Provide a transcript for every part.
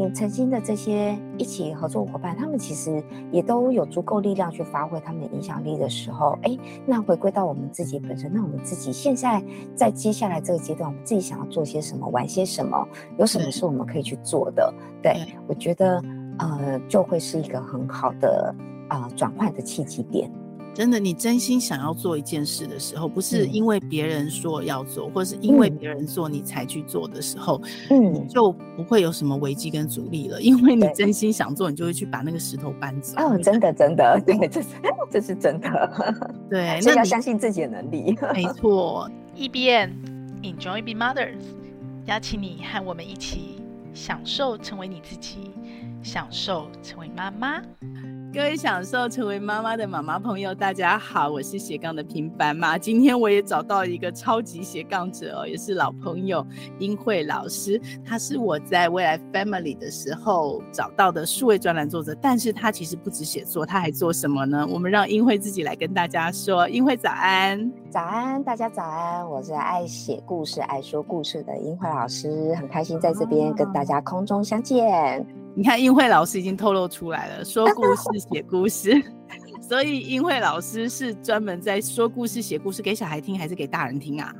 你曾经的这些一起合作伙伴，他们其实也都有足够力量去发挥他们的影响力的时候，哎，那回归到我们自己本身，那我们自己现在在接下来这个阶段，我们自己想要做些什么，玩些什么，有什么是我们可以去做的？对，我觉得，呃，就会是一个很好的啊、呃、转换的契机点。真的，你真心想要做一件事的时候，不是因为别人说要做，嗯、或是因为别人做你才去做的时候，嗯，就不会有什么危机跟阻力了。因为你真心想做，你就会去把那个石头搬走。哦，真的，真的，对，这是这是真的。对，所以要相信自己的能力。没错。，E B N Enjoy Being Mothers，邀请你和我们一起享受成为你自己，享受成为妈妈。各位享受成为妈妈的妈妈朋友，大家好，我是斜杠的平凡妈。今天我也找到一个超级斜杠者哦，也是老朋友英慧老师。他是我在未来 Family 的时候找到的数位专栏作者，但是他其实不止写作，他还做什么呢？我们让英慧自己来跟大家说。英慧早安，早安，大家早安，我是爱写故事、爱说故事的英慧老师，很开心在这边跟大家空中相见。你看，英慧老师已经透露出来了，说故事、写故事，所以英慧老师是专门在说故事、写故事给小孩听，还是给大人听啊？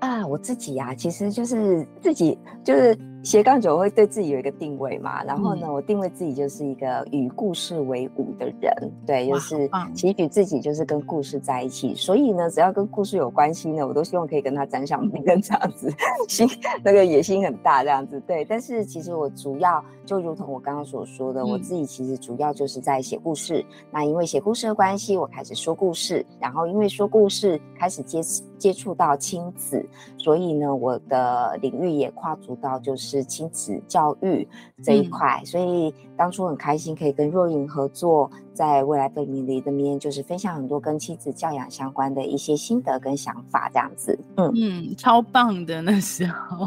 啊，我自己呀、啊，其实就是自己就是。斜杠九会对自己有一个定位嘛，然后呢，嗯、我定位自己就是一个与故事为伍的人，对，就是期许自己就是跟故事在一起，所以呢，只要跟故事有关系呢，我都希望可以跟他沾上边，这样子，心那个野心很大，这样子，对。但是其实我主要就如同我刚刚所说的，嗯、我自己其实主要就是在写故事。那因为写故事的关系，我开始说故事，然后因为说故事开始接接触到亲子，所以呢，我的领域也跨足到就是。亲子教育这一块，嗯、所以当初很开心可以跟若云合作。在未来 Family 的面，就是分享很多跟妻子教养相关的一些心得跟想法，这样子。嗯嗯，超棒的那时候，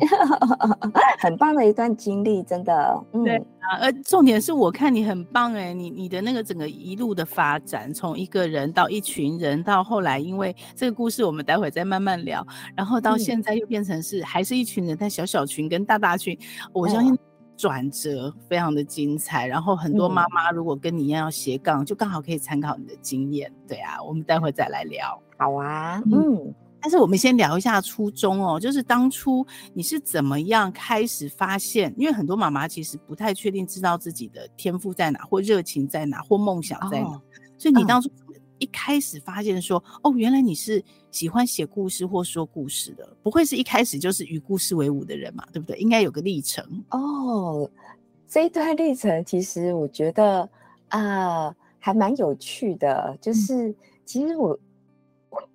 很棒的一段经历，真的。嗯、对啊，而重点是我看你很棒哎，你你的那个整个一路的发展，从一个人到一群人，到后来因为这个故事我们待会再慢慢聊，然后到现在又变成是还是一群人，但小小群跟大大群，我相信。转折非常的精彩，然后很多妈妈如果跟你一样要斜杠，嗯、就刚好可以参考你的经验。对啊，我们待会再来聊。好啊，嗯，但是我们先聊一下初衷哦，就是当初你是怎么样开始发现？因为很多妈妈其实不太确定知道自己的天赋在哪，或热情在哪，或梦想在哪，哦、所以你当初、嗯。一开始发现说，哦，原来你是喜欢写故事或说故事的，不会是一开始就是与故事为伍的人嘛，对不对？应该有个历程哦。这一段历程其实我觉得啊、呃，还蛮有趣的。就是、嗯、其实我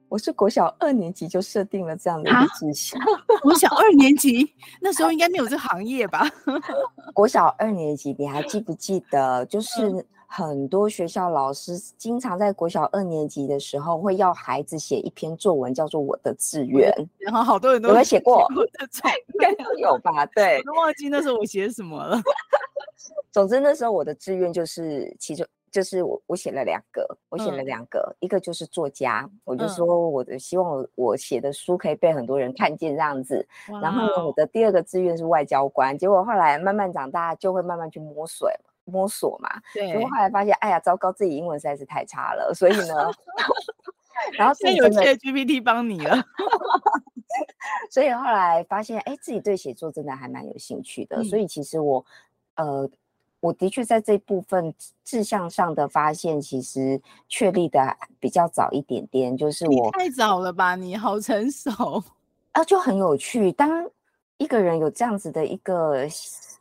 我是国小二年级就设定了这样的一个志向。国小二年级那时候 应该没有这个行业吧？国小二年级，你还记不记得？就是。嗯很多学校老师经常在国小二年级的时候会要孩子写一篇作文，叫做《我的志愿》。然后好多人都有写过？应该都有吧？对，我都忘记那时候我写什么了。总之那时候我的志愿就是其中就是我我写了两个，我写了两个，嗯、一个就是作家，我就说我的希望我我写的书可以被很多人看见这样子。然后呢，我的第二个志愿是外交官，结果后来慢慢长大就会慢慢去摸水。摸索嘛，对。结果后来发现，哎呀，糟糕，自己英文实在是太差了，所以呢，然后现在有 ChatGPT 帮你了，所以后来发现，哎，自己对写作真的还蛮有兴趣的。嗯、所以其实我，呃，我的确在这部分志向上的发现，其实确立的比较早一点点，就是我太早了吧？你好成熟啊，就很有趣。当一个人有这样子的一个。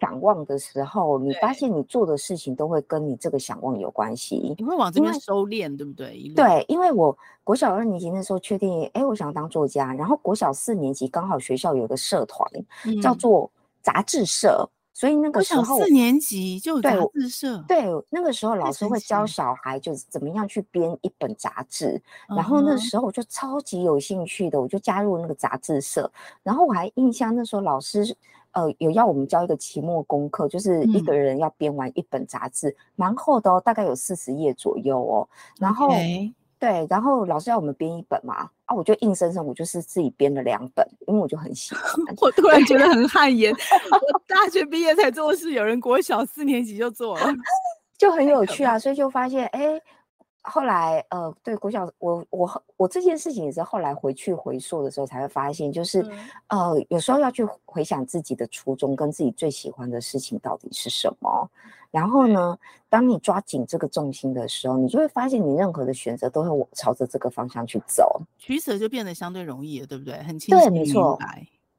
想望的时候，你发现你做的事情都会跟你这个想望有关系。你会往这边收敛，对不对？对，因为我国小二年级那时候确定，哎，我想当作家。然后国小四年级刚好学校有个社团，嗯、叫做杂志社，所以那个时候四年级就有杂志社。对，那个时候老师会教小孩，就是怎么样去编一本杂志。然后那时候我就超级有兴趣的，我就加入那个杂志社。然后我还印象那时候老师。呃，有要我们交一个期末功课，就是一个人要编完一本杂志，蛮、嗯、厚的哦，大概有四十页左右哦。然后.对，然后老师要我们编一本嘛，啊，我就硬生生我就是自己编了两本，因为我就很喜欢。我突然觉得很汗颜，我大学毕业才做的事，有人国小四年级就做了，就很有趣啊，所以就发现，哎。后来，呃，对，郭小，我我我这件事情也是后来回去回溯的时候才会发现，就是，嗯、呃，有时候要去回想自己的初衷跟自己最喜欢的事情到底是什么。然后呢，当你抓紧这个重心的时候，你就会发现你任何的选择都会朝着这个方向去走，取舍就变得相对容易了，对不对？很清晰明白。对，没错。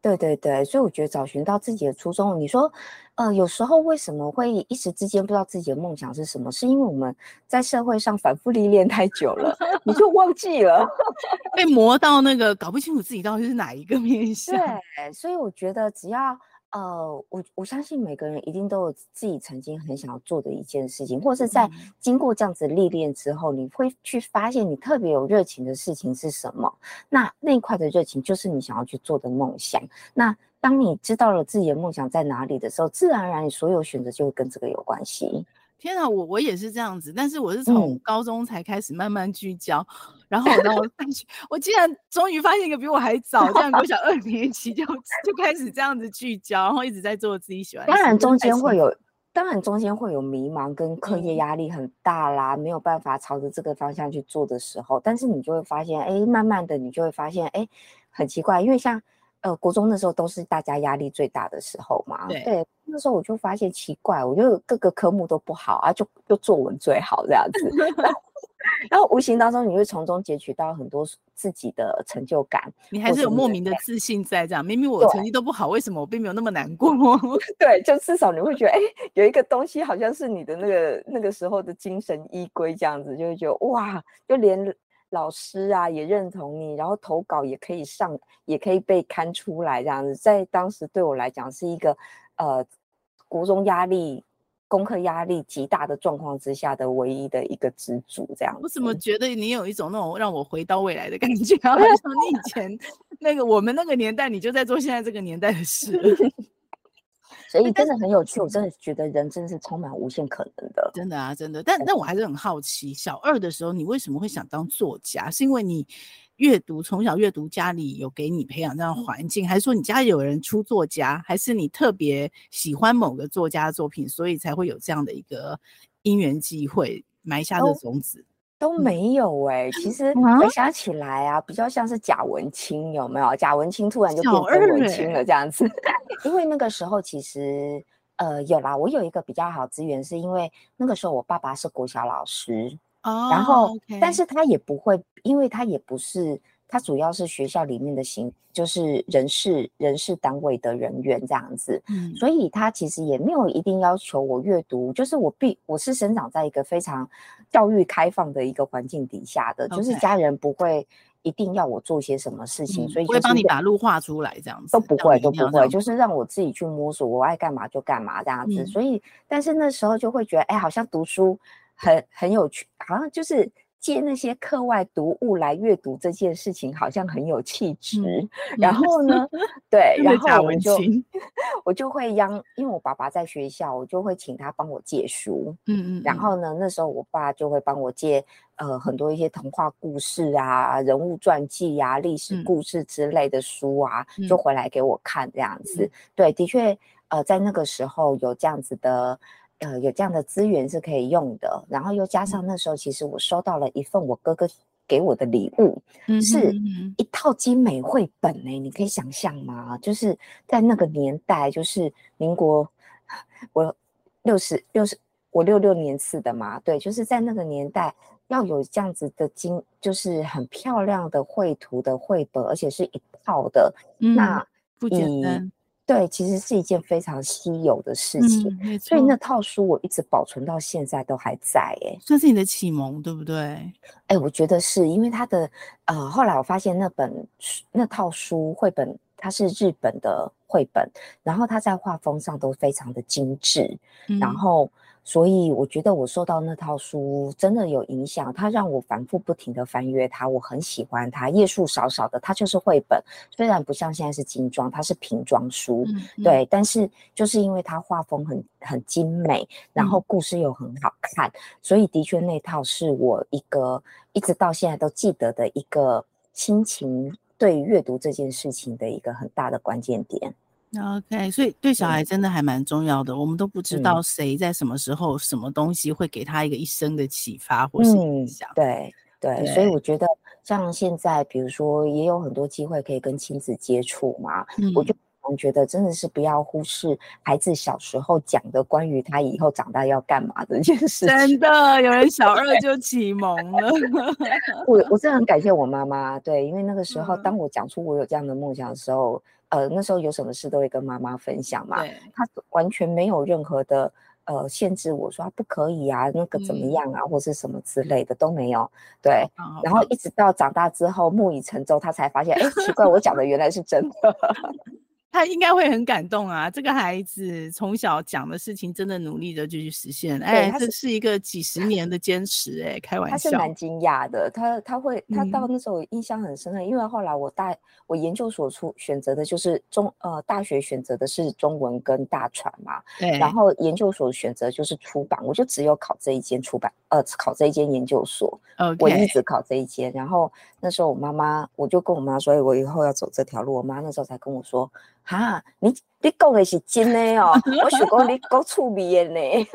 对对对，所以我觉得找寻到自己的初衷，你说，呃，有时候为什么会一时之间不知道自己的梦想是什么？是因为我们在社会上反复历练太久了，你就忘记了，被磨到那个搞不清楚自己到底是哪一个面向。对，所以我觉得只要。呃，我我相信每个人一定都有自己曾经很想要做的一件事情，或是在经过这样子历练之后，你会去发现你特别有热情的事情是什么。那那一块的热情就是你想要去做的梦想。那当你知道了自己的梦想在哪里的时候，自然而然你所有选择就会跟这个有关系。天啊，我我也是这样子，但是我是从高中才开始慢慢聚焦，嗯、然后呢，我我竟然终于发现一个比我还早，这样我小二年级就就开始这样子聚焦，然后一直在做自己喜欢的。当然中间会有，当然中间会有迷茫跟课业压力很大啦，嗯、没有办法朝着这个方向去做的时候，但是你就会发现，哎，慢慢的你就会发现，哎，很奇怪，因为像。呃，国中那时候都是大家压力最大的时候嘛。对，对，那时候我就发现奇怪，我就各个科目都不好啊，就就作文最好这样子。然后，然后无形当中你会从中截取到很多自己的成就感。你还是有莫名的自信在这样。明明我成绩都不好，为什么我并没有那么难过？对，就至少你会觉得，哎，有一个东西好像是你的那个那个时候的精神依归，这样子就会觉得哇，就连。老师啊，也认同你，然后投稿也可以上，也可以被刊出来，这样子，在当时对我来讲是一个，呃，国中压力、功课压力极大的状况之下的唯一的一个支柱，这样子。我怎么觉得你有一种那种让我回到未来的感觉，好像你以前那个我们那个年代，你就在做现在这个年代的事。所以真的很有趣，我真的觉得人真的是充满无限可能的。真的啊，真的。但但我还是很好奇，小二的时候你为什么会想当作家？是因为你阅读从小阅读，家里有给你培养这样环境，还是说你家里有人出作家，还是你特别喜欢某个作家的作品，所以才会有这样的一个因缘际会埋下的种子？都没有哎、欸，其实回想起来啊，比较像是贾文清，有没有？贾文清突然就变成文清了这样子，因为那个时候其实呃有啦，我有一个比较好资源，是因为那个时候我爸爸是国小老师，oh, 然后 okay. 但是他也不会，因为他也不是。他主要是学校里面的行，就是人事人事单位的人员这样子，嗯，所以他其实也没有一定要求我阅读，就是我必我是生长在一个非常教育开放的一个环境底下的.就是家人不会一定要我做些什么事情，嗯、所以、就是、会帮你把路画出来这样子，都不会都不会，就是让我自己去摸索，我爱干嘛就干嘛这样子，嗯、所以但是那时候就会觉得，哎，好像读书很很有趣，好像就是。借那些课外读物来阅读这件事情，好像很有气质。嗯、然后呢，对，然后我就 我就会央，因为我爸爸在学校，我就会请他帮我借书。嗯嗯。然后呢，那时候我爸就会帮我借呃很多一些童话故事啊、人物传记啊、历史故事之类的书啊，嗯、就回来给我看这样子。嗯、对，的确，呃，在那个时候有这样子的。呃，有这样的资源是可以用的，然后又加上那时候，其实我收到了一份我哥哥给我的礼物，嗯、哼是一套精美绘本呢、欸。你可以想象吗？就是在那个年代，就是民国，我六十六十，我六六年次的嘛，对，就是在那个年代要有这样子的精，就是很漂亮的绘图的绘本，而且是一套的，嗯、那不简单。对，其实是一件非常稀有的事情，嗯、所以那套书我一直保存到现在都还在，哎，算是你的启蒙，对不对？哎，我觉得是因为它的，呃，后来我发现那本那套书绘本它是日本的绘本，然后它在画风上都非常的精致，嗯、然后所以我觉得我受到那套书真的有影响，它让我反复不停的翻阅它，我很喜欢它，页数少少的，它就是绘本，虽然不像现在是精装，它是平装书，嗯嗯、对，但是就是因为它画风很很精美，然后故事又很好看，嗯、所以的确那套是我一个一直到现在都记得的一个亲情对阅读这件事情的一个很大的关键点。OK，所以对小孩真的还蛮重要的。嗯、我们都不知道谁在什么时候、嗯、什么东西会给他一个一生的启发或是影响。嗯、对对，对，所以我觉得像现在，比如说也有很多机会可以跟亲子接触嘛，嗯、我就觉得真的是不要忽视孩子小时候讲的关于他以后长大要干嘛的这件事情。真的，有人小二就 启蒙了。我我真的很感谢我妈妈，对，因为那个时候当我讲出我有这样的梦想的时候。呃，那时候有什么事都会跟妈妈分享嘛，对他完全没有任何的呃限制我说不可以啊，那个怎么样啊，嗯、或是什么之类的都没有。对，嗯、然后一直到长大之后木已成舟，他才发现，哎，奇怪，我讲的原来是真的。他应该会很感动啊！这个孩子从小讲的事情，真的努力的就去实现。哎，这是一个几十 年的坚持哎，开玩笑。他是蛮惊讶的，他他会他到那时候印象很深刻，嗯、因为后来我大我研究所出选择的就是中呃大学选择的是中文跟大传嘛，对，然后研究所选择就是出版，我就只有考这一间出版呃考这一间研究所我一直考这一间。然后那时候我妈妈我就跟我妈说，我以后要走这条路。我妈那时候才跟我说。哈，你你讲的是真的哦，我想讲你讲趣味的呢。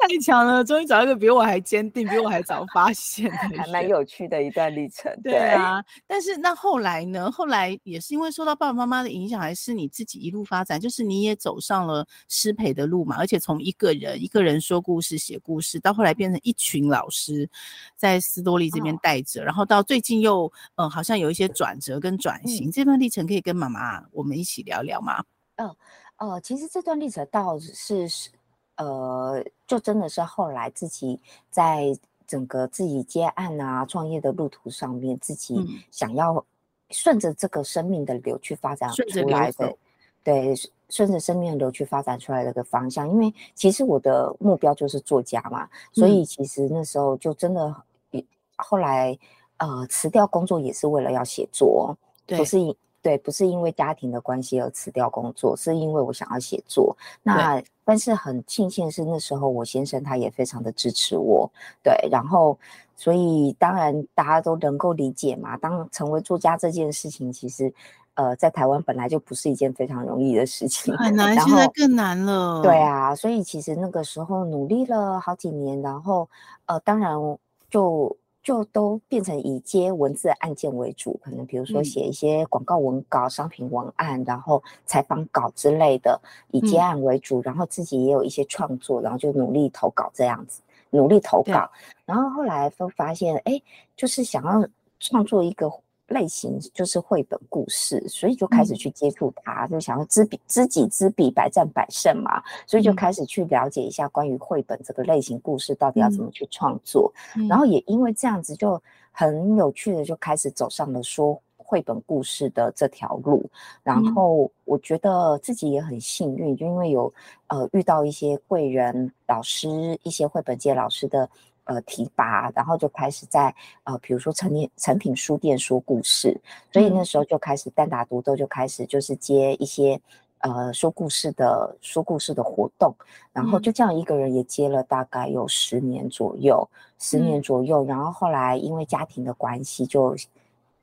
太强了，终于找一个比我还坚定、比我还早发现的，还蛮有趣的一段历程。对啊，但是那后来呢？后来也是因为受到爸爸妈妈的影响，还是你自己一路发展？就是你也走上了师培的路嘛，而且从一个人一个人说故事、写故事，到后来变成一群老师在斯多利这边带着，哦、然后到最近又嗯、呃，好像有一些转折跟转型。嗯、这段历程可以跟妈妈我们一起聊聊吗？嗯哦，呃，其实这段历程倒是是。呃，就真的是后来自己在整个自己接案啊、创业的路途上面，自己想要顺着这个生命的流去发展出来的，对，顺着生命的流去发展出来的一个方向。因为其实我的目标就是作家嘛，所以其实那时候就真的，后来呃辞掉工作也是为了要写作，对，不是以。对，不是因为家庭的关系而辞掉工作，是因为我想要写作。那但是很庆幸是那时候我先生他也非常的支持我，对，然后所以当然大家都能够理解嘛。当成为作家这件事情，其实呃在台湾本来就不是一件非常容易的事情，很难，现在更难了。对啊，所以其实那个时候努力了好几年，然后呃当然就。就都变成以接文字案件为主，可能比如说写一些广告文稿、嗯、商品文案，然后采访稿之类的，以接案为主，嗯、然后自己也有一些创作，然后就努力投稿这样子，努力投稿，然后后来都发现，哎，就是想要创作一个。类型就是绘本故事，所以就开始去接触它，嗯、就想要知彼知己知彼，百战百胜嘛，所以就开始去了解一下关于绘本这个类型故事到底要怎么去创作，嗯、然后也因为这样子就很有趣的就开始走上了说绘本故事的这条路，然后我觉得自己也很幸运，就因为有呃遇到一些贵人老师，一些绘本界老师的。呃，提拔，然后就开始在呃，比如说成年成品书店说故事，所以那时候就开始单打独斗，就开始就是接一些呃说故事的说故事的活动，然后就这样一个人也接了大概有十年左右，十年左右，然后后来因为家庭的关系，就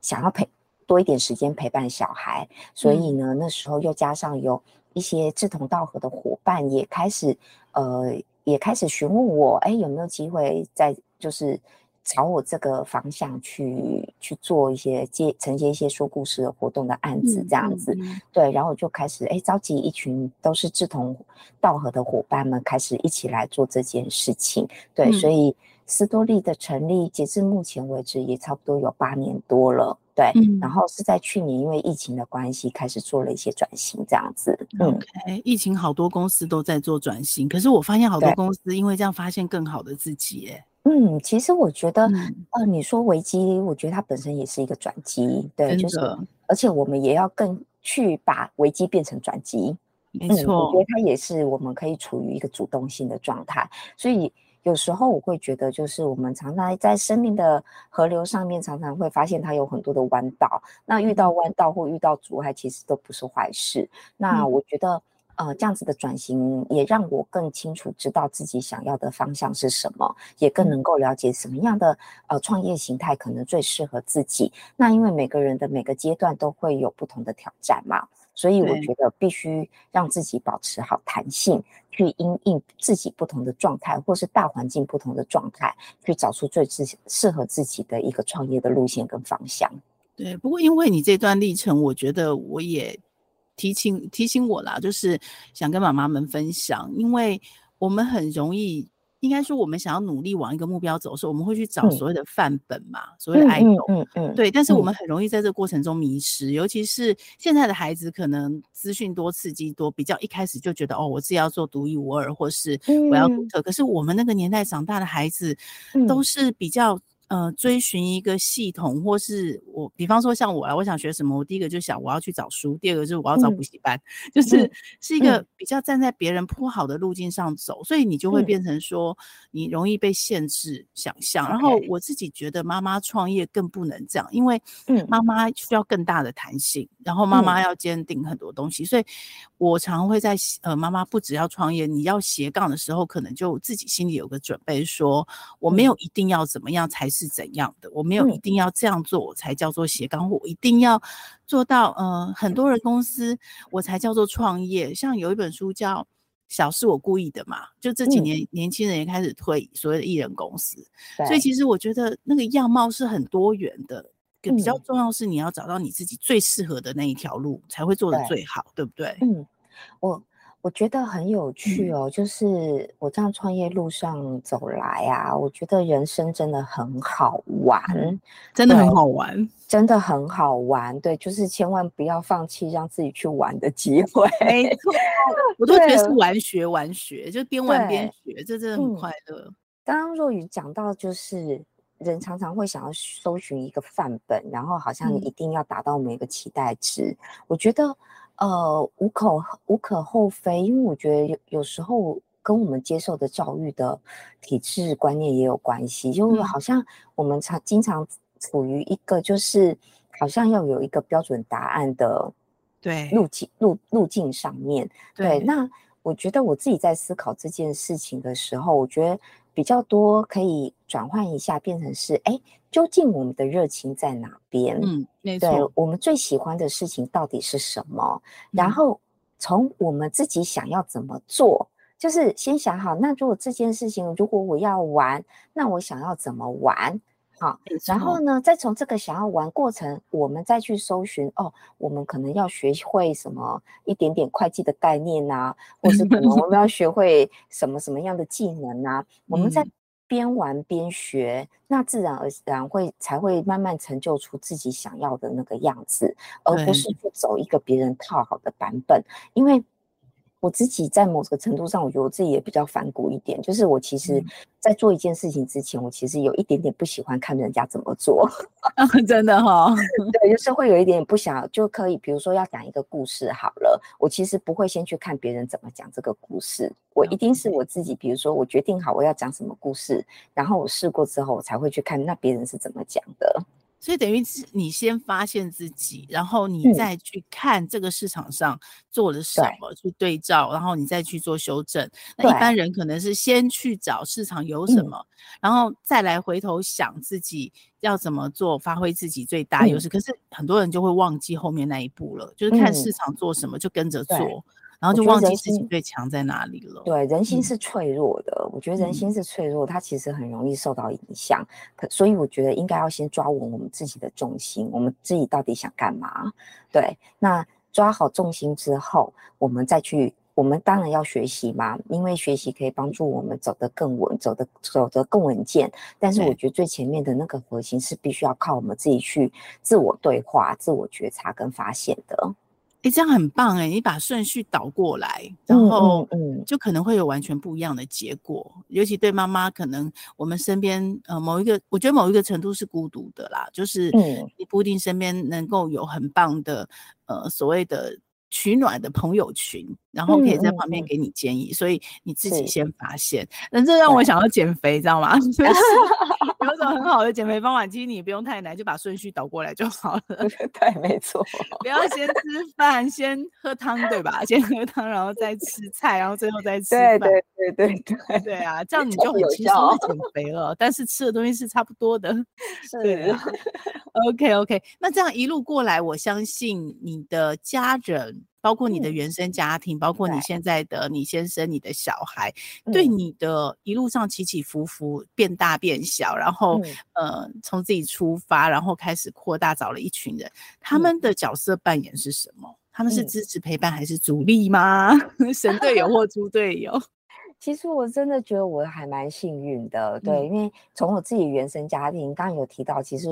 想要陪多一点时间陪伴小孩，所以呢，那时候又加上有一些志同道合的伙伴也开始呃。也开始询问我，哎，有没有机会在就是朝我这个方向去去做一些接承接一些说故事的活动的案子，这样子，嗯嗯嗯、对，然后我就开始哎召集一群都是志同道合的伙伴们，开始一起来做这件事情，对，嗯、所以斯多利的成立，截至目前为止也差不多有八年多了。对，嗯、然后是在去年因为疫情的关系，开始做了一些转型，这样子。嗯疫情好多公司都在做转型，可是我发现好多公司因为这样发现更好的自己，哎。嗯，其实我觉得，嗯、呃，你说危机，我觉得它本身也是一个转机，对，就是，而且我们也要更去把危机变成转机。没错，我觉得它也是我们可以处于一个主动性的状态。所以有时候我会觉得，就是我们常常在生命的河流上面，常常会发现它有很多的弯道。那遇到弯道或遇到阻碍，其实都不是坏事。那我觉得。呃，这样子的转型也让我更清楚知道自己想要的方向是什么，也更能够了解什么样的呃创业形态可能最适合自己。那因为每个人的每个阶段都会有不同的挑战嘛，所以我觉得必须让自己保持好弹性，去因应自己不同的状态，或是大环境不同的状态，去找出最适适合自己的一个创业的路线跟方向。对，不过因为你这段历程，我觉得我也。提醒提醒我啦，就是想跟妈妈们分享，因为我们很容易，应该说我们想要努力往一个目标走的时候，我们会去找所谓的范本嘛，嗯、所谓的爱豆，嗯嗯，嗯，对。但是我们很容易在这个过程中迷失，嗯、尤其是现在的孩子，可能资讯多、刺激多，比较一开始就觉得哦，我自己要做独一无二，或是我要独特。嗯、可是我们那个年代长大的孩子，都是比较。呃，追寻一个系统，或是我，比方说像我啊，我想学什么，我第一个就想我要去找书，第二个就是我要找补习班，嗯、就是是一个。比较站在别人铺好的路径上走，嗯、所以你就会变成说你容易被限制想象。嗯、然后我自己觉得妈妈创业更不能这样，因为妈妈需要更大的弹性，然后妈妈要坚定很多东西，所以我常会在呃，妈妈不只要创业，你要斜杠的时候，可能就自己心里有个准备，说我没有一定要怎么样才。是怎样的？我没有一定要这样做，我才叫做斜杠，或我一定要做到。呃，很多人公司我才叫做创业。像有一本书叫《小是我故意的》嘛，就这几年年轻人也开始推所谓的艺人公司。所以其实我觉得那个样貌是很多元的。比较重要是你要找到你自己最适合的那一条路，才会做得最好，对不对？嗯，我。我觉得很有趣哦，就是我这样创业路上走来啊，我觉得人生真的很好玩，真的很好玩，真的很好玩。对，就是千万不要放弃让自己去玩的机会。没错，我都觉得是玩学玩学，就边玩边学，这真的很快乐。刚刚若雨讲到，就是人常常会想要搜寻一个范本，然后好像你一定要达到每个期待值。我觉得。呃，无可无可厚非，因为我觉得有有时候跟我们接受的教育的体制观念也有关系，因为好像我们常经常处于一个就是好像要有一个标准答案的对。路径路路径上面，对，那我觉得我自己在思考这件事情的时候，我觉得。比较多可以转换一下，变成是哎，究竟我们的热情在哪边？嗯，没错。对，我们最喜欢的事情到底是什么？然后从我们自己想要怎么做，就是先想好，那如果这件事情，如果我要玩，那我想要怎么玩？好，然后呢，再从这个想要玩过程，我们再去搜寻哦，我们可能要学会什么一点点会计的概念啊，或是可能 我们要学会什么什么样的技能啊，我们在边玩边学，那自然而然会才会慢慢成就出自己想要的那个样子，而不是去走一个别人套好的版本，因为。我自己在某个程度上，我觉得我自己也比较反骨一点。就是我其实，在做一件事情之前，我其实有一点点不喜欢看人家怎么做。真的哈、哦，对，就是会有一点不想，就可以，比如说要讲一个故事好了，我其实不会先去看别人怎么讲这个故事，我一定是我自己，比如说我决定好我要讲什么故事，然后我试过之后，我才会去看那别人是怎么讲的。所以等于是你先发现自己，然后你再去看这个市场上做了什么，嗯、去对照，然后你再去做修正。那一般人可能是先去找市场有什么，嗯、然后再来回头想自己要怎么做，发挥自己最大优势。嗯、可是很多人就会忘记后面那一步了，就是看市场做什么就跟着做。嗯然后就忘记自己最强在哪里了。对，人心是脆弱的。嗯、我觉得人心是脆弱，它其实很容易受到影响。可所以我觉得应该要先抓稳我们自己的重心，我们自己到底想干嘛？对，那抓好重心之后，我们再去，我们当然要学习嘛，因为学习可以帮助我们走得更稳，走得走得更稳健。但是我觉得最前面的那个核心是必须要靠我们自己去自我对话、自我觉察跟发现的。哎，这样很棒哎！你把顺序倒过来，然后嗯，就可能会有完全不一样的结果。嗯嗯、尤其对妈妈，可能我们身边呃某一个，我觉得某一个程度是孤独的啦，就是你不一定身边能够有很棒的呃所谓的取暖的朋友群，然后可以在旁边给你建议，所以你自己先发现。那这让我想要减肥，知道吗？就是有种很好的减肥方法，其实你不用太难，就把顺序倒过来就好了。对，没错。不要先吃饭，先喝汤，对吧？先喝汤，然后再吃菜，然后最后再吃饭。对对对对对对啊，这样你就很轻松的减肥了。但是吃的东西是差不多的。是。对啊。OK OK，那这样一路过来，我相信你的家人。包括你的原生家庭，嗯、包括你现在的你先生、你的小孩，对，对你的一路上起起伏伏、变大变小，然后、嗯、呃，从自己出发，然后开始扩大，找了一群人，他们的角色扮演是什么？嗯、他们是支持陪伴还是阻力吗？嗯、神队友或猪队友？其实我真的觉得我还蛮幸运的，对，嗯、因为从我自己原生家庭，刚刚有提到，其实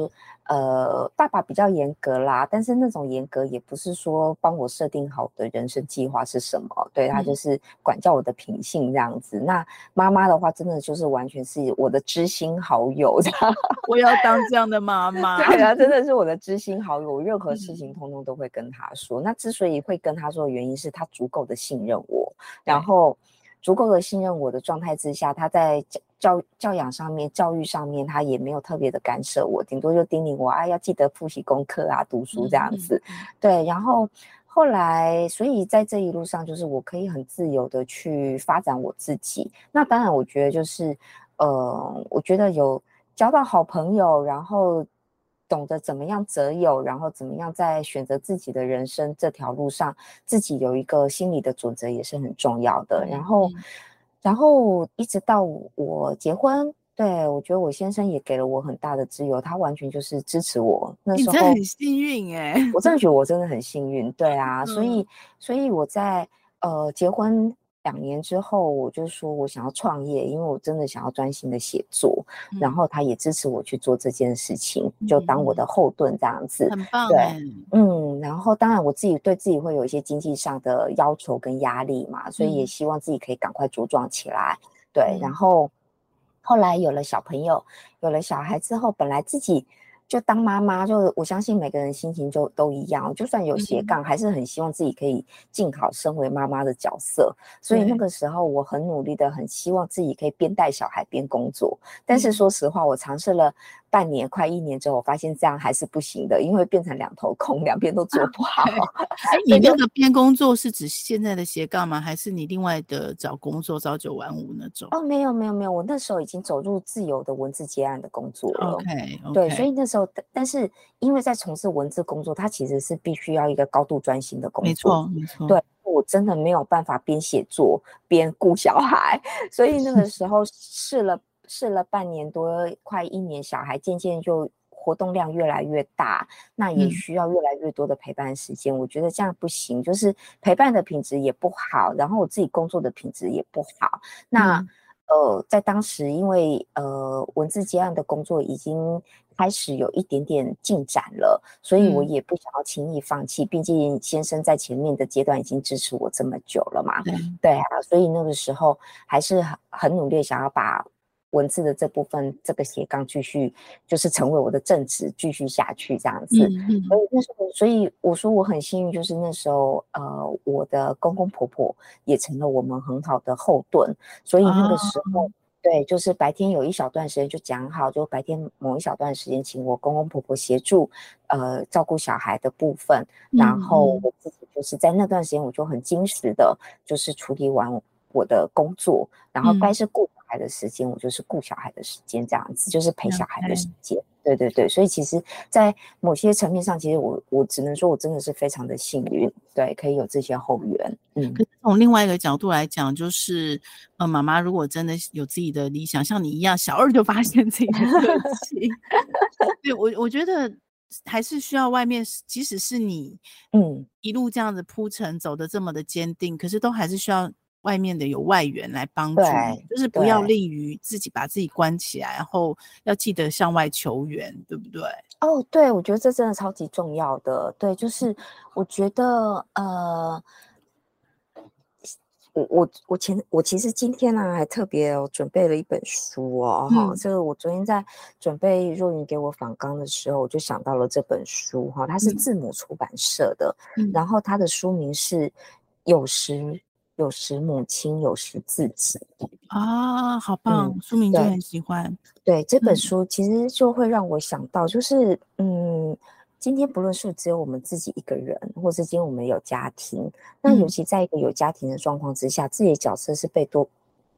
呃，爸爸比较严格啦，但是那种严格也不是说帮我设定好的人生计划是什么，对，他就是管教我的品性这样子。嗯、那妈妈的话，真的就是完全是我的知心好友，这样，我要当这样的妈妈，对啊，真的是我的知心好友，任何事情通通都会跟他说。嗯、那之所以会跟他说的原因是他足够的信任我，然后。足够的信任我的状态之下，他在教教教养上面、教育上面，他也没有特别的干涉我，顶多就叮咛我啊，要记得复习功课啊，读书这样子。嗯嗯、对，然后后来，所以在这一路上，就是我可以很自由的去发展我自己。那当然，我觉得就是，呃，我觉得有交到好朋友，然后。懂得怎么样择友，然后怎么样在选择自己的人生这条路上，自己有一个心理的准则也是很重要的。然后，嗯、然后一直到我结婚，对，我觉得我先生也给了我很大的自由，他完全就是支持我。那时候很幸运哎，我真的觉得我真的很幸运。对啊，嗯、所以，所以我在呃结婚。两年之后，我就说我想要创业，因为我真的想要专心的写作，嗯、然后他也支持我去做这件事情，嗯、就当我的后盾这样子。很棒，对，嗯，然后当然我自己对自己会有一些经济上的要求跟压力嘛，所以也希望自己可以赶快茁壮起来。嗯、对，然后后来有了小朋友，有了小孩之后，本来自己。就当妈妈，就我相信每个人心情就都一样，就算有斜杠，嗯、还是很希望自己可以尽好身为妈妈的角色。所以那个时候，我很努力的，很希望自己可以边带小孩边工作。但是说实话，我尝试了。半年快一年之后，我发现这样还是不行的，因为变成两头空，两边都做不好。你那个边工作是指现在的斜杠吗？还是你另外的找工作朝九晚五那种？哦，没有没有没有，我那时候已经走入自由的文字接案的工作了。OK，, okay. 对，所以那时候，但是因为在从事文字工作，它其实是必须要一个高度专心的工作。没错没错，对我真的没有办法边写作边顾小孩，所以那个 时候试了。试了半年多，快一年，小孩渐渐就活动量越来越大，那也需要越来越多的陪伴时间。嗯、我觉得这样不行，就是陪伴的品质也不好，然后我自己工作的品质也不好。那、嗯、呃，在当时，因为呃文字接案的工作已经开始有一点点进展了，所以我也不想要轻易放弃。嗯、毕竟先生在前面的阶段已经支持我这么久了嘛，嗯、对啊，所以那个时候还是很很努力想要把。文字的这部分，这个斜杠继续就是成为我的正职，继续下去这样子。嗯嗯、所以那时候，所以我说我很幸运，就是那时候，呃，我的公公婆婆也成了我们很好的后盾。所以那个时候，哦、对，就是白天有一小段时间就讲好，就白天某一小段时间，请我公公婆婆协助，呃，照顾小孩的部分。然后我自己就是在那段时间，我就很精实的，就是处理完我的工作，然后该是顾小孩。的时间，我就是顾小孩的时间，这样子就是陪小孩的时间。对对对，所以其实，在某些层面上，其实我我只能说我真的是非常的幸运，对，可以有这些后援。嗯，可是从另外一个角度来讲，就是呃，妈妈如果真的有自己的理想，像你一样，小二就发现自己的特性，对我我觉得还是需要外面，即使是你嗯一路这样子铺陈走的这么的坚定，可是都还是需要。外面的有外援来帮助，对就是不要利于自己把自己关起来，然后要记得向外求援，对不对？哦，对，我觉得这真的超级重要的。对，就是我觉得呃，我我我前我其实今天呢、啊、还特别、哦、准备了一本书哦，哈、嗯，这个我昨天在准备若云给我访纲的时候，我就想到了这本书哈，它是字母出版社的，嗯、然后它的书名是有时有时母亲有时自己啊，好棒，嗯、书名就很喜欢。对，对这本书其实就会让我想到，就是嗯。今天不论是只有我们自己一个人，或是今天我们有家庭，那尤其在一个有家庭的状况之下，嗯、自己的角色是被多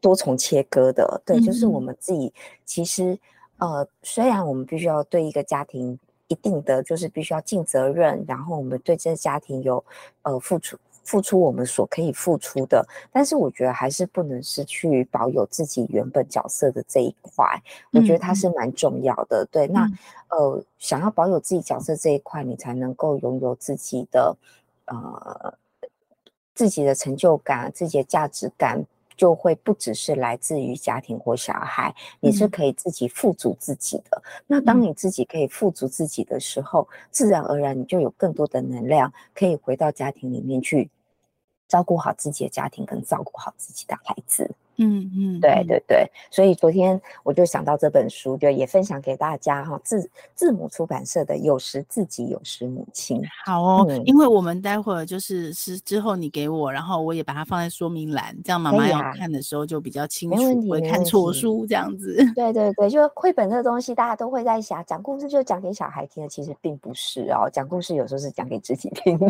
多重切割的。对，嗯、就是我们自己其实呃，虽然我们必须要对一个家庭一定的就是必须要尽责任，然后我们对这个家庭有呃付出。付出我们所可以付出的，但是我觉得还是不能失去保有自己原本角色的这一块，我觉得它是蛮重要的。嗯、对，那呃，想要保有自己角色这一块，你才能够拥有自己的呃自己的成就感、自己的价值感。就会不只是来自于家庭或小孩，你是可以自己富足自己的。嗯、那当你自己可以富足自己的时候，嗯、自然而然你就有更多的能量，可以回到家庭里面去照顾好自己的家庭，跟照顾好自己的孩子。嗯嗯，对对对，所以昨天我就想到这本书，就也分享给大家哈。字字母出版社的，有时自己，有时母亲。好哦，嗯、因为我们待会儿就是是之后你给我，然后我也把它放在说明栏，这样妈妈要看的时候就比较清楚，不会看错书这样子。对对对，就绘本这个东西，大家都会在想，讲故事就讲给小孩听的，其实并不是哦。讲故事有时候是讲给自己听的。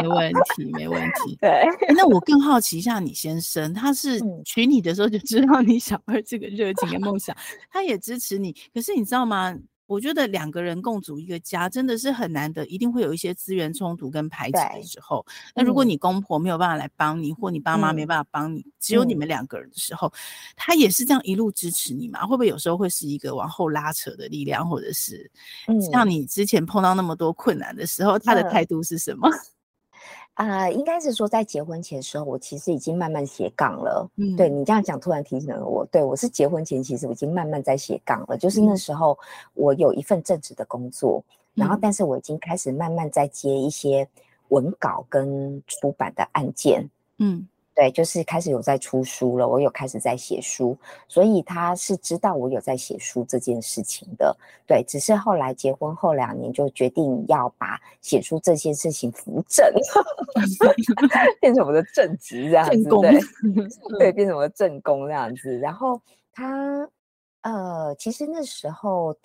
没问题，没问题。对，那我更好奇一下，你先生他是娶你的时候就知道你小二这个热情跟梦想，他也支持你。可是你知道吗？我觉得两个人共组一个家真的是很难得，一定会有一些资源冲突跟排挤的时候。那如果你公婆没有办法来帮你，或你爸妈没办法帮你，只有你们两个人的时候，他也是这样一路支持你嘛？会不会有时候会是一个往后拉扯的力量，或者是像你之前碰到那么多困难的时候，他的态度是什么？啊、呃，应该是说在结婚前的时候，我其实已经慢慢斜杠了。嗯，对你这样讲，突然提醒了我。对我是结婚前，其实我已经慢慢在斜杠了。就是那时候我有一份正职的工作，嗯、然后但是我已经开始慢慢在接一些文稿跟出版的案件。嗯。对，就是开始有在出书了，我有开始在写书，所以他是知道我有在写书这件事情的。对，只是后来结婚后两年就决定要把写书这件事情扶正，变成我的正职这样子，对，变成我的正宫这样子。然后他呃，其实那时候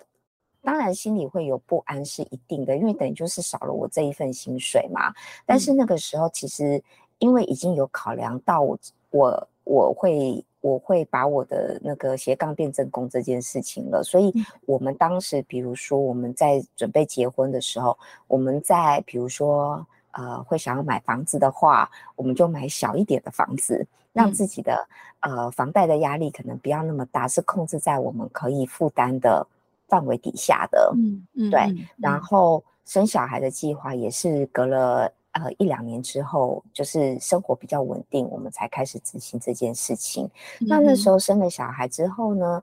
当然心里会有不安是一定的，因为等于就是少了我这一份薪水嘛。但是那个时候其实。因为已经有考量到我，我我会我会把我的那个斜杠变正宫这件事情了，所以我们当时比如说我们在准备结婚的时候，我们在比如说呃会想要买房子的话，我们就买小一点的房子，让自己的呃房贷的压力可能不要那么大，是控制在我们可以负担的范围底下的。嗯嗯，对。然后生小孩的计划也是隔了。呃，一两年之后，就是生活比较稳定，我们才开始执行这件事情。嗯、那那时候生了小孩之后呢，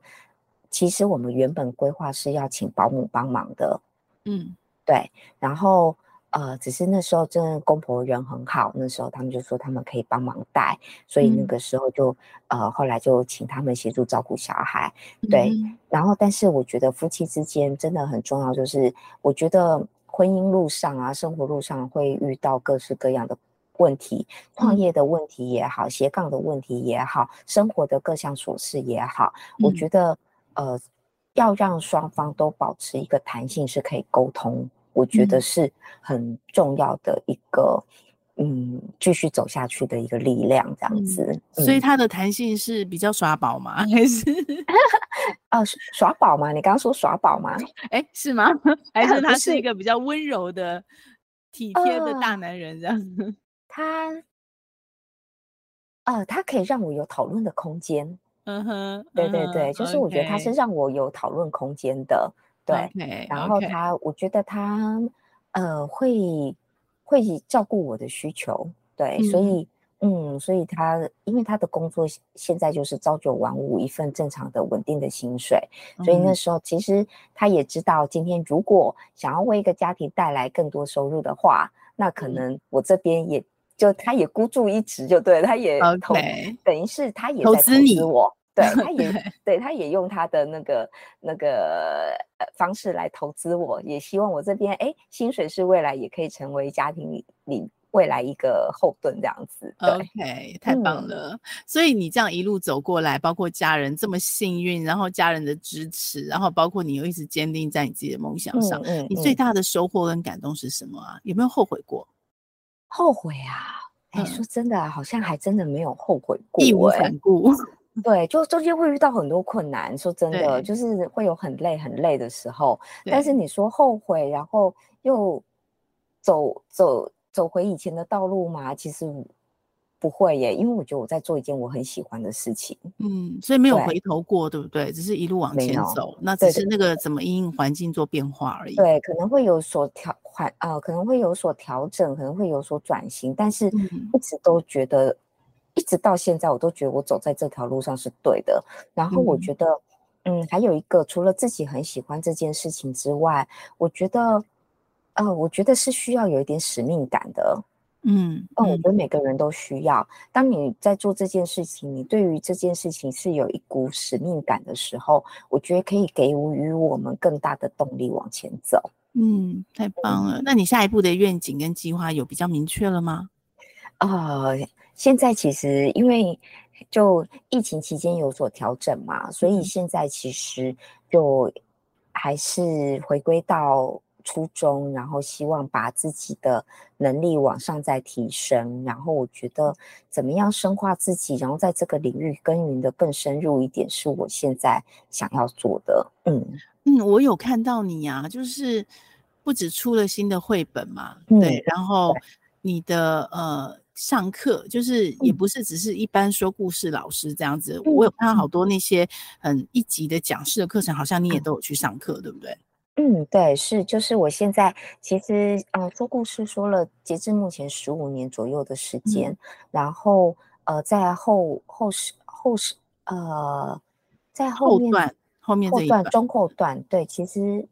其实我们原本规划是要请保姆帮忙的。嗯，对。然后呃，只是那时候真的公婆人很好，那时候他们就说他们可以帮忙带，所以那个时候就、嗯、呃，后来就请他们协助照顾小孩。对。嗯、然后，但是我觉得夫妻之间真的很重要，就是我觉得。婚姻路上啊，生活路上会遇到各式各样的问题，创业的问题也好，斜杠的问题也好，生活的各项琐事也好，我觉得呃，要让双方都保持一个弹性，是可以沟通，我觉得是很重要的一个。嗯，继续走下去的一个力量，这样子。嗯嗯、所以它的弹性是比较耍宝吗？还是 啊、呃，耍宝吗？你刚刚说耍宝吗？哎、欸，是吗？还是他是一个比较温柔的、体贴的大男人这样子？他，呃，他可以让我有讨论的空间。嗯哼，对对对，嗯、就是我觉得他是让我有讨论空间的。对，okay, 然后他，okay. 我觉得他，呃，会。会照顾我的需求，对，嗯、所以，嗯，所以他因为他的工作现在就是朝九晚五，一份正常的稳定的薪水，嗯、所以那时候其实他也知道，今天如果想要为一个家庭带来更多收入的话，那可能我这边也。就他也孤注一掷，就对，他也投.等于是他也在投资我，对，他也对，他也用他的那个那个方式来投资我，也希望我这边哎，薪水是未来也可以成为家庭里里。未来一个后盾这样子，OK，太棒了。嗯。所以你这样一路走过来，包括家人这么幸运，然后家人的支持，然后包括你又一直坚定在你自己的梦想上，嗯嗯嗯，你最大的收获跟感动是什么啊？有没有后悔过？后悔啊？哎，说真的，好像还真的没有后悔过，义无反顾。对，就中间会遇到很多困难，说真的，就是会有很累很累的时候。但是你说后悔，然后又走走。走回以前的道路吗？其实不会耶，因为我觉得我在做一件我很喜欢的事情。嗯，所以没有回头过，对，对不对？只是一路往前走，那只是那个怎么因应环境做变化而已。对，可能会有所调换啊，可能会有所调整，可能会有所转型，但是一直都觉得，嗯、一直到现在，我都觉得我走在这条路上是对的。然后我觉得，嗯，嗯，还有一个，除了自己很喜欢这件事情之外，我觉得。呃，我觉得是需要有一点使命感的，嗯，嗯，我觉得每个人都需要。当你在做这件事情，你对于这件事情是有一股使命感的时候，我觉得可以给予我们更大的动力往前走。嗯，太棒了。嗯，那你下一步的愿景跟计划有比较明确了吗？呃，现在其实因为就疫情期间有所调整嘛，所以现在其实就还是回归到。初衷，然后希望把自己的能力往上再提升，然后我觉得怎么样深化自己，然后在这个领域耕耘的更深入一点，是我现在想要做的。嗯嗯，我有看到你啊，就是不止出了新的绘本嘛，嗯、对，然后你的呃上课就是也不是只是一般说故事老师这样子，嗯、我有看到好。多那些很一级的讲师的课程，好像你也都有去上课，嗯、对不对？嗯，对，是，就是我现在其实，呃，说故事说了，截至目前十五年左右的时间，嗯、然后，呃，在后后世后世，呃，在后面后面这一段中后段，对，其实，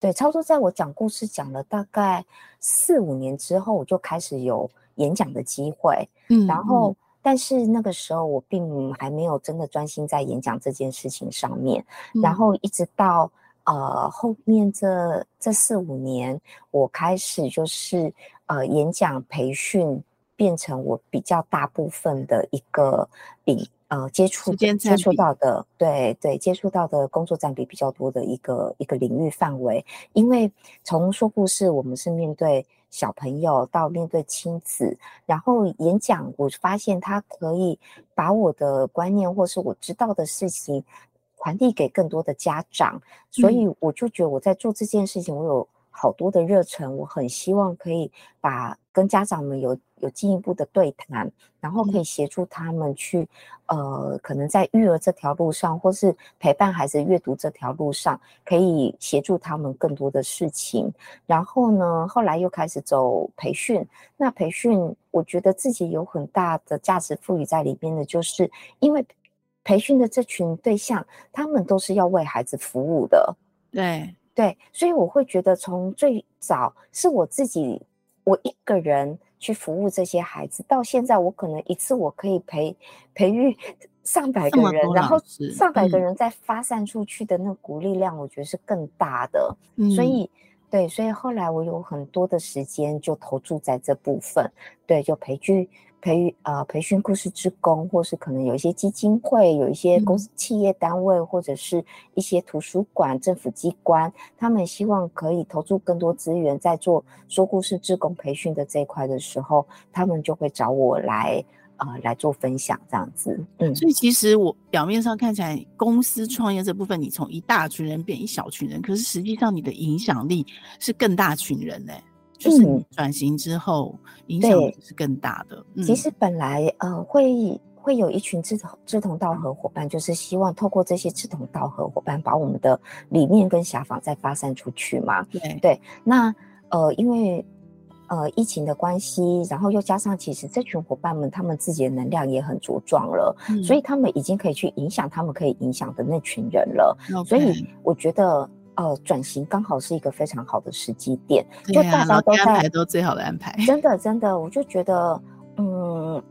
对，差不多在我讲故事讲了大概四五年之后，我就开始有演讲的机会，嗯，然后，嗯、但是那个时候我并还没有真的专心在演讲这件事情上面，嗯、然后一直到。呃，后面这这四五年，我开始就是呃演讲培训变成我比较大部分的一个领呃接触接触到的，对对，接触到的工作占比比较多的一个一个领域范围。因为从说故事，我们是面对小朋友到面对亲子，然后演讲，我发现他可以把我的观念或是我知道的事情。传递给更多的家长，所以我就觉得我在做这件事情，我有好多的热忱，我很希望可以把跟家长们有有进一步的对谈，然后可以协助他们去，呃，可能在育儿这条路上，或是陪伴孩子阅读这条路上，可以协助他们更多的事情。然后呢，后来又开始走培训，那培训我觉得自己有很大的价值赋予在里边的，就是因为。培训的这群对象，他们都是要为孩子服务的，对对，所以我会觉得，从最早是我自己，我一个人去服务这些孩子，到现在我可能一次我可以培培育 上百个人，然后上百个人再发散出去的那个鼓励量，我觉得是更大的，嗯、所以对，所以后来我有很多的时间就投注在这部分，对，就培训。培呃培训故事职工，或是可能有一些基金会，有一些公司、企业单位，或者是一些图书馆、政府机关，他们希望可以投注更多资源在做说故事职工培训的这一块的时候，他们就会找我来呃来做分享这样子。嗯，所以其实我表面上看起来公司创业这部分，你从一大群人变一小群人，可是实际上你的影响力是更大群人呢、欸。就是你转型之后，影响是更大的。嗯、其实本来呃会会有一群志同志同道合伙伴，就是希望透过这些志同道合伙伴，把我们的理念跟想法再发散出去嘛。对对。那呃因为呃疫情的关系，然后又加上其实这群伙伴们他们自己的能量也很茁壮了，嗯、所以他们已经可以去影响他们可以影响的那群人了。所以我觉得。呃，转型刚好是一个非常好的时机点，就大家都在都最好的安排。真的，真的，我就觉得，嗯。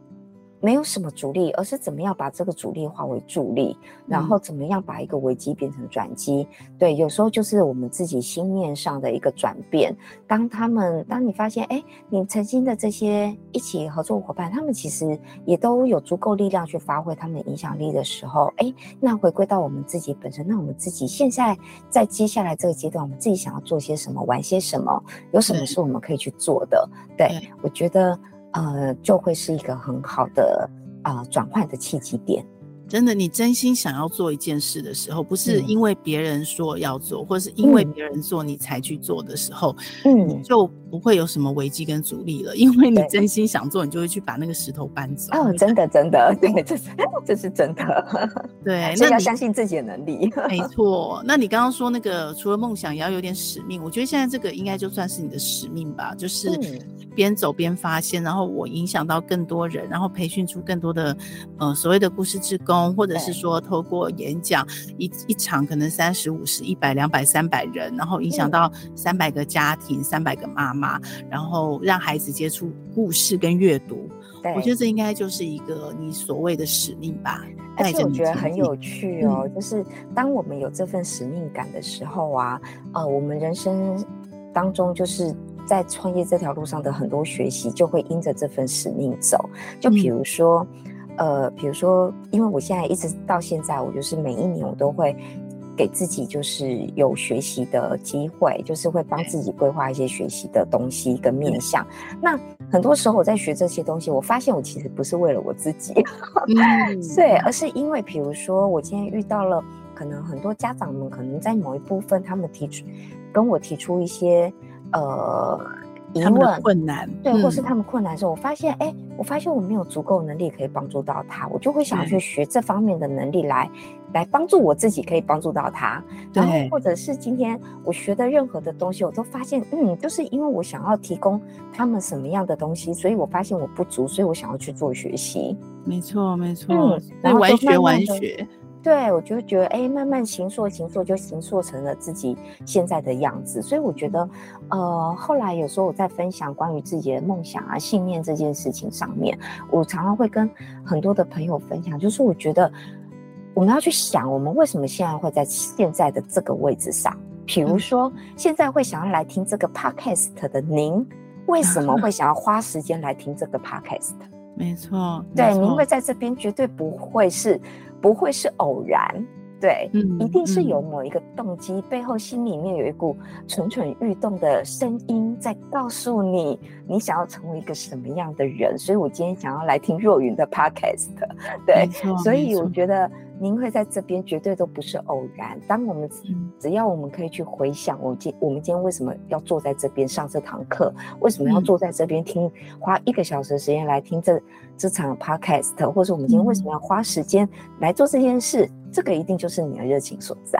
没有什么阻力，而是怎么样把这个阻力化为助力，然后怎么样把一个危机变成转机。嗯、对，有时候就是我们自己心念上的一个转变。当他们，当你发现，哎，你曾经的这些一起合作伙伴，他们其实也都有足够力量去发挥他们的影响力的时候，哎，那回归到我们自己本身，那我们自己现在在接下来这个阶段，我们自己想要做些什么，玩些什么，有什么是我们可以去做的？对，对我觉得。呃，就会是一个很好的啊、呃、转换的契机点。真的，你真心想要做一件事的时候，不是因为别人说要做，嗯、或是因为别人做你才去做的时候，嗯，就不会有什么危机跟阻力了。因为你真心想做，你就会去把那个石头搬走。哦，真的，真的，对，这是这是真的。对，所以要相信自己的能力。没错。那你刚刚说那个，除了梦想，也要有点使命。我觉得现在这个应该就算是你的使命吧，就是边走边发现，然后我影响到更多人，然后培训出更多的呃所谓的故事志工。或者是说，透过演讲一一场可能三十五十一百两百三百人，然后影响到三百个家庭三百个妈妈，然后让孩子接触故事跟阅读。我觉得这应该就是一个你所谓的使命吧。而且我觉得很有趣哦，嗯、就是当我们有这份使命感的时候啊，呃，我们人生当中就是在创业这条路上的很多学习，就会因着这份使命走。就比如说。嗯呃，比如说，因为我现在一直到现在，我就是每一年我都会给自己就是有学习的机会，就是会帮自己规划一些学习的东西跟面向。嗯、那很多时候我在学这些东西，我发现我其实不是为了我自己，嗯、对，而是因为比如说我今天遇到了可能很多家长们可能在某一部分他们提出跟我提出一些呃。疑问困难，对，或是他们困难的时候，嗯、我发现，哎，我发现我没有足够能力可以帮助到他，我就会想要去学这方面的能力来，嗯、来帮助我自己，可以帮助到他。对，然后或者是今天我学的任何的东西，我都发现，嗯，就是因为我想要提供他们什么样的东西，所以我发现我不足，所以我想要去做学习。没错，没错，嗯，然后玩学玩学。对，我就觉得，哎，慢慢形塑形塑，就形塑成了自己现在的样子。所以我觉得，呃，后来有时候我在分享关于自己的梦想啊、信念这件事情上面，我常常会跟很多的朋友分享，就是我觉得我们要去想，我们为什么现在会在现在的这个位置上。比如说，现在会想要来听这个 podcast 的您，为什么会想要花时间来听这个 podcast？没错，对，您会在这边绝对不会是。不会是偶然，对，嗯、一定是有某一个动机，嗯、背后心里面有一股蠢蠢欲动的声音在告诉你，你想要成为一个什么样的人。所以我今天想要来听若云的 podcast，对，所以我觉得。您会在这边绝对都不是偶然。当我们只要我们可以去回想，我今我们今天为什么要坐在这边上这堂课？为什么要坐在这边听？花一个小时的时间来听这这场 podcast，或者我们今天为什么要花时间来做这件事？这个一定就是你的热情所在。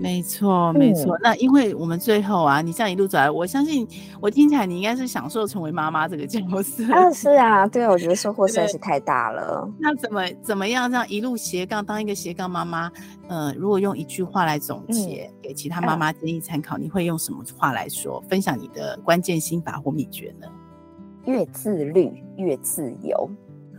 没错，没错。嗯、那因为我们最后啊，你这样一路走来，我相信我听起来你应该是享受成为妈妈这个角色。啊，是啊，对，我觉得收获实在是太大了。那怎么怎么样这样一路斜杠当一个斜杠妈妈？呃，如果用一句话来总结，嗯、给其他妈妈建议参考，嗯、你会用什么话来说？分享你的关键心法或秘诀呢？越自律越自由。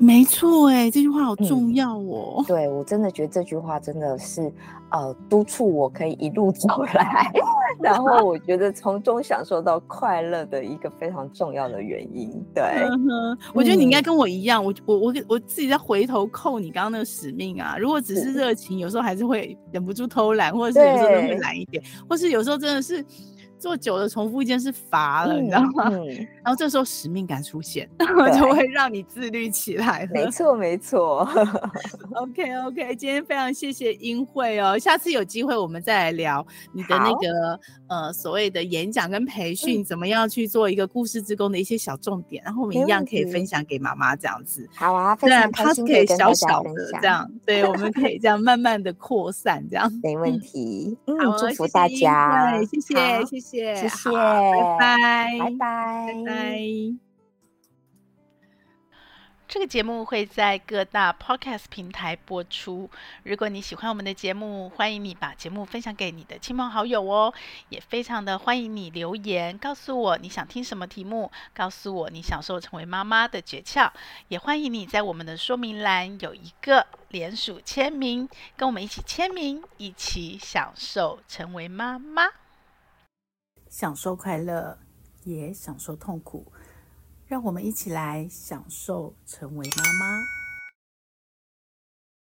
没错，哎，这句话好重要哦。嗯、对，我真的觉得这句话真的是，呃，督促我可以一路走来，然后我觉得从中享受到快乐的一个非常重要的原因。对，嗯、我觉得你应该跟我一样，我我我我自己在回头扣你刚刚那个使命啊。如果只是热情，有时候还是会忍不住偷懒，或者是有时候会懒一点，或是有时候真的是。做久了，重复一件事乏了，嗯、你知道吗？嗯、然后这时候使命感出现，对就会让你自律起来。没错，没错。OK，OK，今天非常谢谢英慧哦，下次有机会我们再来聊你的那个呃所谓的演讲跟培训，嗯、怎么样去做一个故事之工的一些小重点，然后我们一样可以分享给妈妈这样子。好啊，非常开心可以小小的这样，对，我们可以这样慢慢的扩散这样。没问题，嗯，好祝福大家，谢谢，谢谢。谢谢，拜拜，拜拜，拜拜。这个节目会在各大 Podcast 平台播出。如果你喜欢我们的节目，欢迎你把节目分享给你的亲朋好友哦。也非常的欢迎你留言告诉我你想听什么题目，告诉我你享受成为妈妈的诀窍。也欢迎你在我们的说明栏有一个联署签名，跟我们一起签名，一起享受成为妈妈，享受快乐，也享受痛苦。让我们一起来享受成为妈妈。